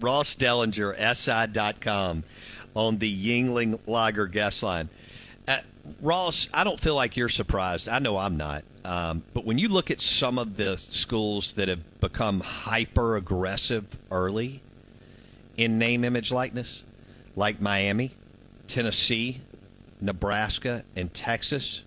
Ross Dellenger, SI.com, on the Yuengling Lager guest line. Uh, Ross, I don't feel like you're surprised. I know I'm not. Um, but when you look at some of the schools that have become hyper aggressive early in name, image, likeness, like Miami, Tennessee, Nebraska, and Texas,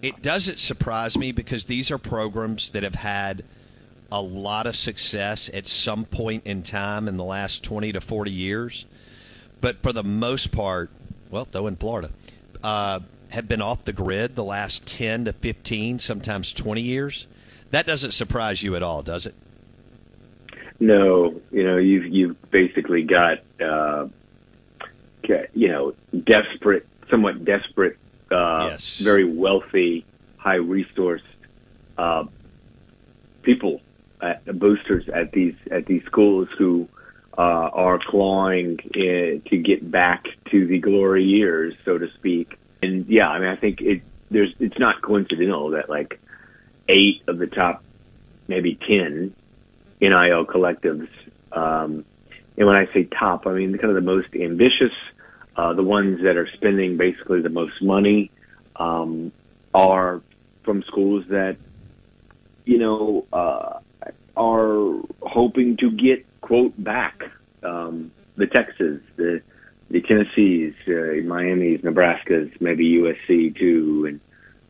it doesn't surprise me because these are programs that have had a lot of success at some point in time in the last 20 to 40 years. But for the most part, well, though in Florida, uh, have been off the grid the last 10 to 15, sometimes 20 years. That doesn't surprise you at all, does it? No, you know, you've you've basically got uh, you know desperate, somewhat desperate, uh, yes. very wealthy, high resource uh, people, boosters at these at these schools who uh, are clawing in, to get back to the glory years, so to speak. And yeah, I mean, I think it there's it's not coincidental that like eight of the top maybe ten NIL collectives. Um, and when I say top, I mean kind of the most ambitious, uh, the ones that are spending basically the most money, um, are from schools that, you know, uh, are hoping to get quote back um, the Texas, the the Tennessees, uh, Miami's, Nebraska's, maybe USC too, and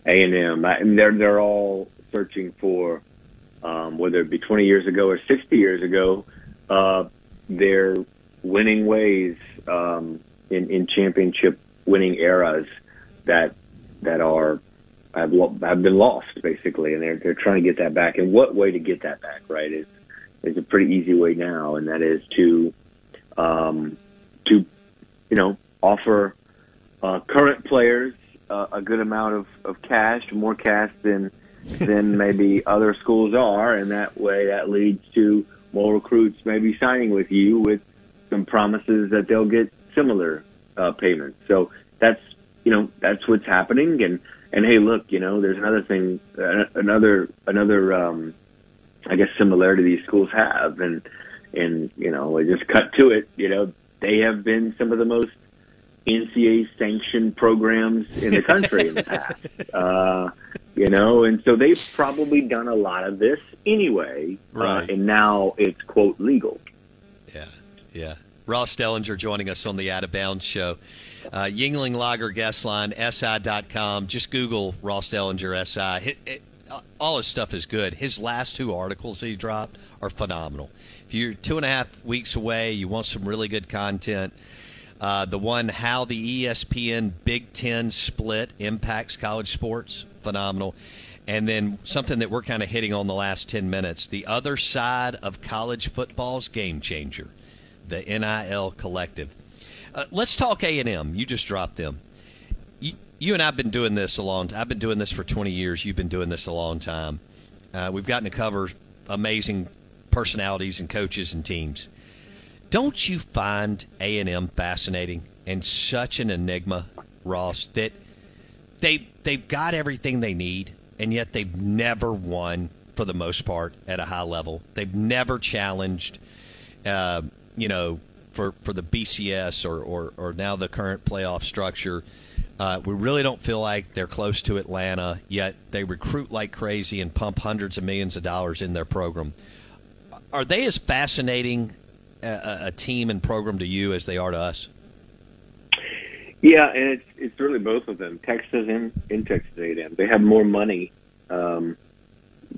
A and M. And they're they're all searching for um, whether it be 20 years ago or 60 years ago, uh, their winning ways um, in, in championship winning eras that that are have, have been lost basically, and they're they're trying to get that back. And what way to get that back? Right is is a pretty easy way now, and that is to um, to you know offer uh, current players uh, a good amount of, of cash, more cash than than maybe other schools are, and that way that leads to more recruits maybe signing with you with some promises that they'll get similar uh, payments. So that's you know that's what's happening, and and hey, look, you know, there's another thing, uh, another another um, I guess similarity these schools have, and and you know, just cut to it. You know, they have been some of the most NCAA sanctioned programs in the country in the past. Uh, you know, and so they've probably done a lot of this anyway, uh, right? Uh, and now it's quote legal. Yeah, yeah. Ross Dellenger joining us on the Out of Bounds show. Uh, Yuengling Lager guest line, SI.com. Just Google Ross Dellenger SI. It, it, all his stuff is good. His last two articles he dropped are phenomenal. If you're two and a half weeks away, you want some really good content. Uh, the one, How the ESPN Big Ten Split Impacts College Sports, phenomenal. And then something that we're kind of hitting on the last 10 minutes the other side of college football's game changer, the NIL Collective. Uh, let's talk A&M. You just dropped them. You, you and I have been doing this a long. I've been doing this for 20 years. You've been doing this a long time. Uh, we've gotten to cover amazing personalities and coaches and teams. Don't you find A and M fascinating and such an enigma, Ross? That they they've got everything they need, and yet they've never won for the most part at a high level. They've never challenged, uh, you know, for for the BCS or or, or now the current playoff structure. Uh, we really don't feel like they're close to Atlanta, yet they recruit like crazy and pump hundreds of millions of dollars in their program. Are they as fascinating a, a team and program to you as they are to us? Yeah, and it's it's really both of them, Texas and in Texas A&M. They have more money, um,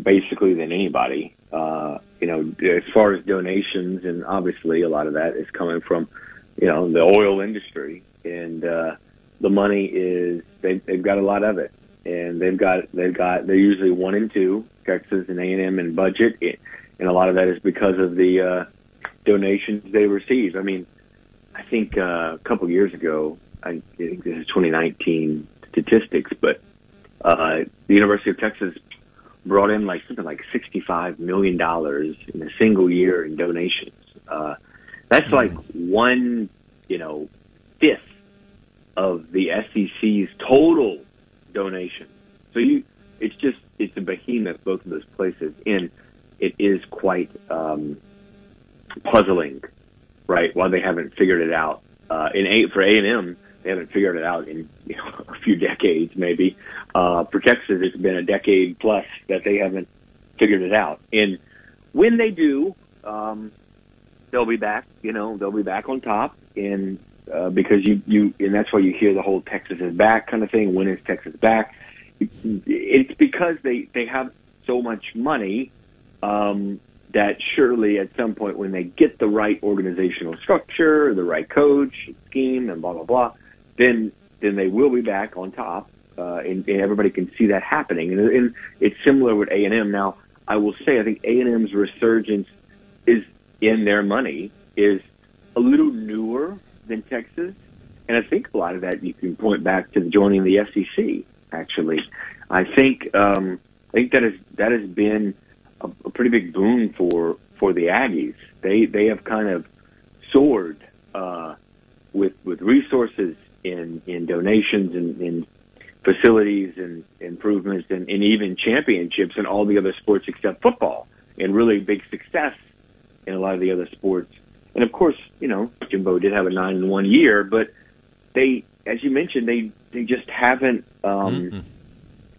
basically than anybody. Uh, you know, as far as donations, and obviously a lot of that is coming from, you know, the oil industry, and uh, the money is they, they've got a lot of it, and they've got they've got they're usually one and two Texas and A&M in budget, and a lot of that is because of the uh, donations they receive. I mean, I think uh, a couple years ago, I think this is 2019 statistics, but uh, the University of Texas brought in like something like 65 million dollars in a single year in donations. Uh, that's mm. like one, you know, fifth of the SEC's total donation. So you, it's just it's a behemoth both of those places, and it is quite um, puzzling right? While they haven't figured it out. Uh, in a, for A and M, they haven't figured it out in you know, a few decades, maybe. Uh, for Texas, it's been a decade plus that they haven't figured it out. And when they do, um, they'll be back. You know, they'll be back on top, and uh, because you you and that's why you hear the whole Texas is back kind of thing. When is Texas back? It's because they they have so much money um, that surely at some point when they get the right organizational structure, the right coach scheme, and blah blah blah, then then they will be back on top, uh, and, and everybody can see that happening. And, and it's similar with A and M. Now, I will say, I think A and M's resurgence is in their money is a little newer than Texas, and I think a lot of that you can point back to joining the SEC. Actually, I think um, I think that is that has been a, a pretty big boon for for the Aggies. They they have kind of soared uh, with with resources in in donations and in facilities and improvements and, and even championships and all the other sports except football and really big success in a lot of the other sports. And of course, you know, Jimbo did have a nine in one year, but they, as you mentioned, they they just haven't, um, mm-hmm.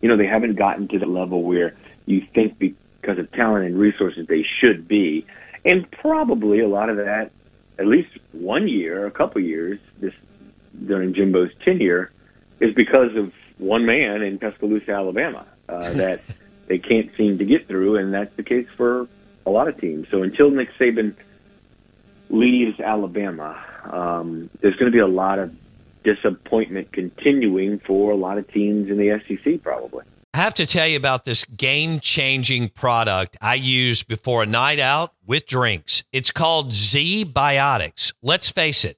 you know, they haven't gotten to the level where you think because of talent and resources they should be, and probably a lot of that, at least one year, a couple years, this during Jimbo's tenure, is because of one man in Tuscaloosa, Alabama, uh, that they can't seem to get through, and that's the case for a lot of teams. So until Nick Saban leaves Alabama, um, there's going to be a lot of disappointment continuing for a lot of teams in the SEC, probably. I have to tell you about this game changing product I use before a night out with drinks. It's called ZBiotics. Let's face it,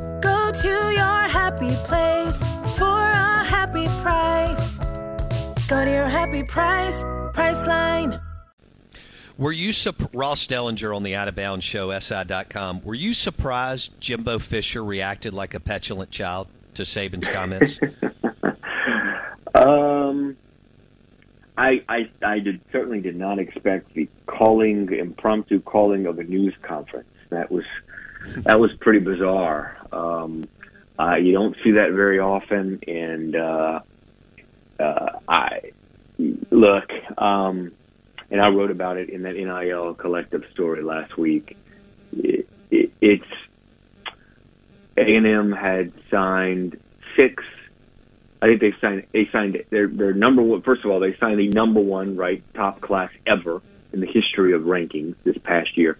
Go to your happy place for a happy price. Go to your happy price, Priceline. Were you Ross Dellenger on the Out of Bounds Show, SI.com? Were you surprised Jimbo Fisher reacted like a petulant child to Saban's comments? um, I, I, I did, certainly did not expect the calling, impromptu calling of a news conference. That was that was pretty bizarre. Um, uh, you don't see that very often, and uh, uh, I look, um, and I wrote about it in that NIL collective story last week. It, it, it's A and M had signed six. I think they signed. They signed their their number one. First of all, they signed the number one right top class ever in the history of rankings this past year.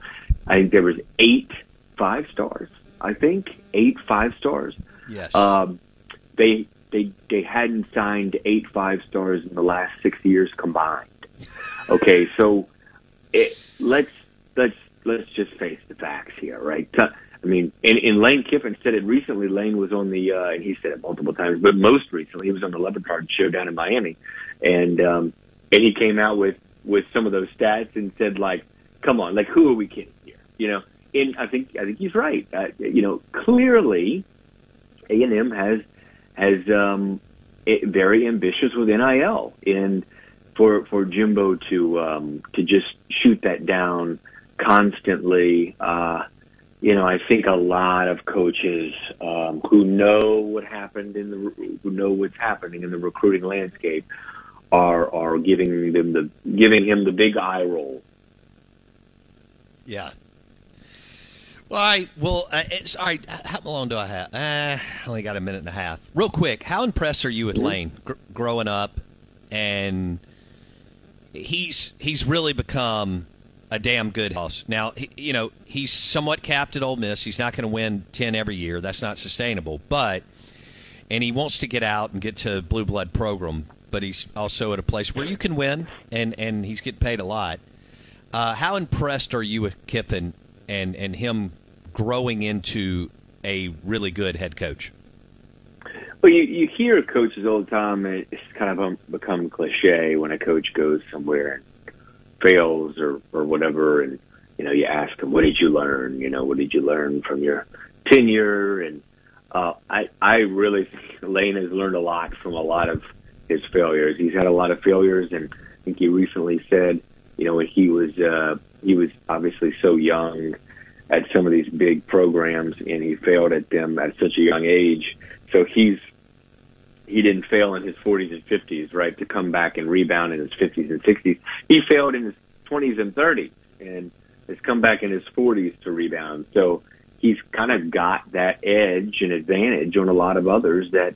I think there was eight five stars. I think eight five stars. Yes. Um, they they they hadn't signed eight five stars in the last six years combined. Okay, so it, let's let's let's just face the facts here, right? I mean, and, and Lane Kiffin said it recently. Lane was on the, uh, and he said it multiple times, but most recently he was on the Le Batard show down in Miami, and um, and he came out with with some of those stats and said like, "Come on, like who are we kidding here?" You know, and I think I think he's right. Uh, you know, clearly, A and M has has um, very ambitious with NIL, and for for Jimbo to um, to just shoot that down constantly. Uh, you know, I think a lot of coaches um, who know what happened in the who know what's happening in the recruiting landscape are are giving them the giving him the big eye roll. Yeah. Well, all right. Well, uh, it's all right. How long do I have? Uh, I only got a minute and a half. Real quick, how impressed are you with Lane gr- growing up? And he's he's really become a damn good house. Now, he, you know, he's somewhat capped at Ole Miss. He's not going to win 10 every year. That's not sustainable. But, and he wants to get out and get to blue blood program, but he's also at a place where you can win, and, and he's getting paid a lot. Uh, how impressed are you with Kiffin and, and him growing into a really good head coach? Well, you, you hear coaches all the time. It's kind of become cliche when a coach goes somewhere and fails or or whatever, and you know you ask him, "What did you learn? You know, what did you learn from your tenure?" And uh, I I really think Lane has learned a lot from a lot of his failures. He's had a lot of failures, and I think he recently said, you know, when he was uh, he was obviously so young at some of these big programs, and he failed at them at such a young age. So he's he didn't fail in his 40s and 50s, right, to come back and rebound in his 50s and 60s. He failed in his 20s and 30s and has come back in his 40s to rebound. So he's kind of got that edge and advantage on a lot of others that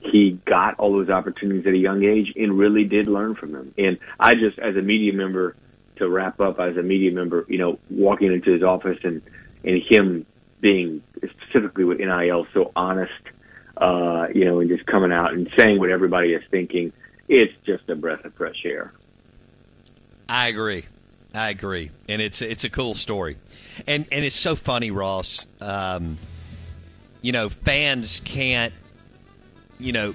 he got all those opportunities at a young age and really did learn from them. And I just, as a media member, to wrap up, as a media member, you know, walking into his office and, and him being specifically with NIL so honest – uh, you know, and just coming out and saying what everybody is thinking, it's just a breath of fresh air. I agree. I agree, and it's it's a cool story, and and it's so funny, Ross. Um, you know, fans can't, you know,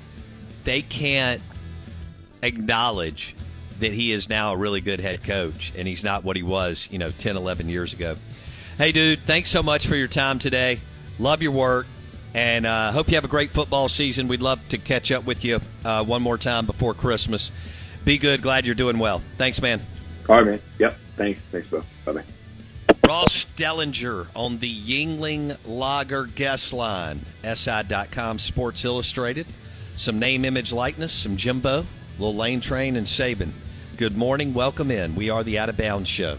they can't acknowledge that he is now a really good head coach, and he's not what he was, you know, 10, 11 years ago. Hey, dude, thanks so much for your time today. Love your work. And uh, hope you have a great football season. We'd love to catch up with you uh, one more time before Christmas. Be good. Glad you're doing well. Thanks, man. All right, man. Yep. Thanks. Thanks, Bill. Bye bye. Ross Dellenger on the Yuengling Lager guest line, SI.com Sports Illustrated. Some name, image, likeness, some Jimbo, little Lane Train, and Saban. Good morning. Welcome in. We are the Out of Bounds Show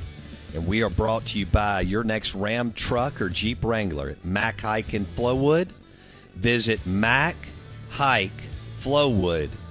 and we are brought to you by your next Ram truck or Jeep Wrangler at Mac Haik in Flowood. Visit machaikflowood.com